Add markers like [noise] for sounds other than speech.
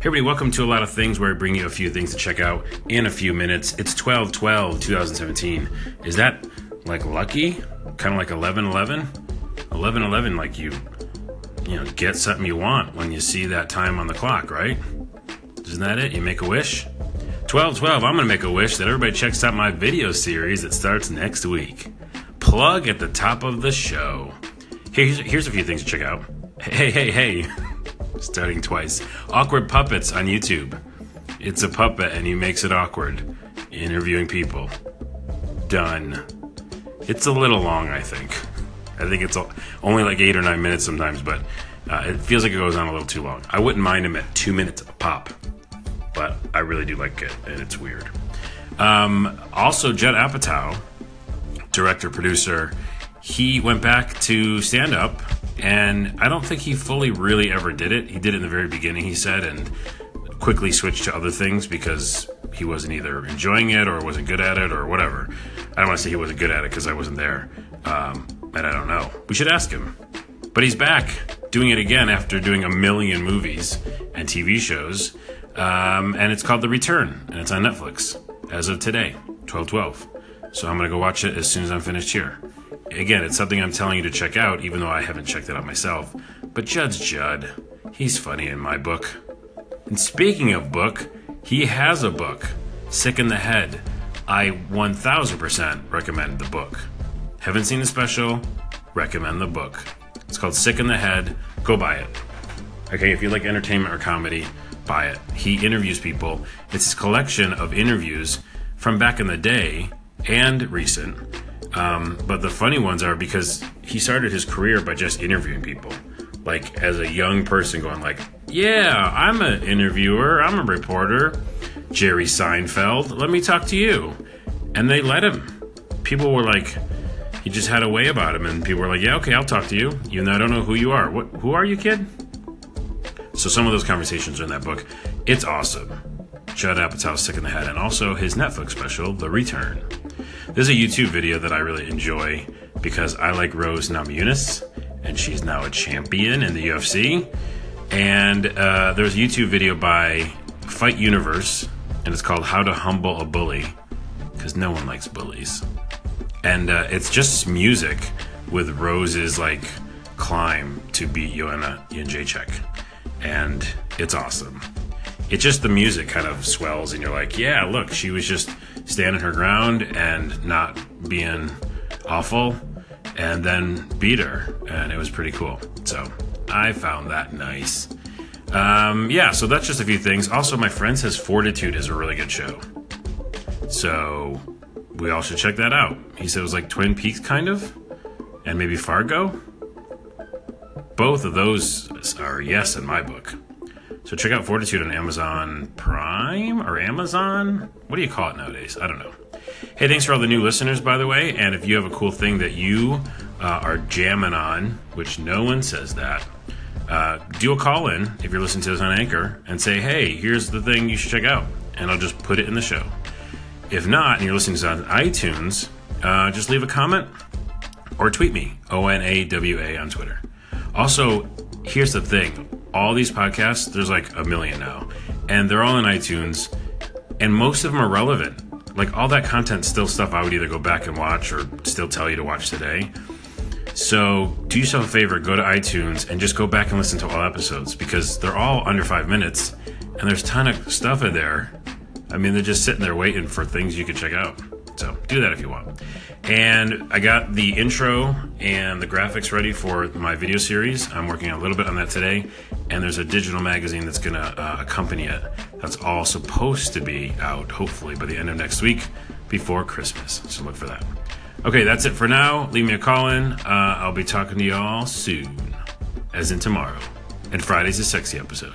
Hey everybody, welcome to a lot of things where I bring you a few things to check out in a few minutes. It's 12 12 2017. Is that like lucky? Kind of like 11 11? 11 11, like you, you know, get something you want when you see that time on the clock, right? Isn't that it? You make a wish? 12 12, I'm gonna make a wish that everybody checks out my video series that starts next week. Plug at the top of the show. Here's, here's a few things to check out. Hey, hey, hey. [laughs] Starting twice. Awkward Puppets on YouTube. It's a puppet and he makes it awkward. Interviewing people. Done. It's a little long, I think. I think it's only like eight or nine minutes sometimes, but uh, it feels like it goes on a little too long. I wouldn't mind him at two minutes a pop, but I really do like it, and it's weird. Um, also, Judd Apatow, director, producer, he went back to stand up and I don't think he fully really ever did it. He did it in the very beginning, he said, and quickly switched to other things because he wasn't either enjoying it or wasn't good at it or whatever. I don't want to say he wasn't good at it because I wasn't there, um, and I don't know. We should ask him. But he's back doing it again after doing a million movies and TV shows, um, and it's called The Return, and it's on Netflix as of today, 1212. So I'm to go watch it as soon as I'm finished here again, it's something I'm telling you to check out, even though I haven't checked it out myself. But Judd's Judd. He's funny in my book. And speaking of book, he has a book, Sick in the Head. I 1000% recommend the book. Haven't seen the special? Recommend the book. It's called Sick in the Head. Go buy it. Okay, if you like entertainment or comedy, buy it. He interviews people. It's his collection of interviews from back in the day and recent um, but the funny ones are because he started his career by just interviewing people, like as a young person, going like, "Yeah, I'm an interviewer. I'm a reporter." Jerry Seinfeld, let me talk to you, and they let him. People were like, he just had a way about him, and people were like, "Yeah, okay, I'll talk to you." Even though I don't know who you are. What? Who are you, kid? So some of those conversations are in that book. It's awesome. Judd Apatow's Sick in the Head, and also his Netflix special, The Return. There's a YouTube video that I really enjoy because I like Rose Namajunas, and she's now a champion in the UFC. And uh, there's a YouTube video by Fight Universe, and it's called How to Humble a Bully, because no one likes bullies. And uh, it's just music with Rose's like climb to beat Joanna Jędrzejczyk, and it's awesome. It's just the music kind of swells, and you're like, yeah, look, she was just standing her ground and not being awful, and then beat her, and it was pretty cool. So I found that nice. Um, yeah, so that's just a few things. Also, my friend says Fortitude is a really good show. So we all should check that out. He said it was like Twin Peaks, kind of, and maybe Fargo. Both of those are yes in my book. So check out Fortitude on Amazon Prime or Amazon. What do you call it nowadays? I don't know. Hey, thanks for all the new listeners, by the way. And if you have a cool thing that you uh, are jamming on, which no one says that, uh, do a call in if you're listening to this on Anchor and say, hey, here's the thing you should check out. And I'll just put it in the show. If not, and you're listening to this on iTunes, uh, just leave a comment or tweet me, O N A W A on Twitter. Also, here's the thing all these podcasts, there's like a million now, and they're all in iTunes, and most of them are relevant. Like all that content, still stuff I would either go back and watch or still tell you to watch today. So do yourself a favor, go to iTunes and just go back and listen to all episodes because they're all under five minutes, and there's ton of stuff in there. I mean, they're just sitting there waiting for things you can check out. So do that if you want. And I got the intro and the graphics ready for my video series. I'm working a little bit on that today. And there's a digital magazine that's going to uh, accompany it. That's all supposed to be out, hopefully, by the end of next week before Christmas. So look for that. Okay, that's it for now. Leave me a call in. Uh, I'll be talking to y'all soon, as in tomorrow. And Friday's a sexy episode.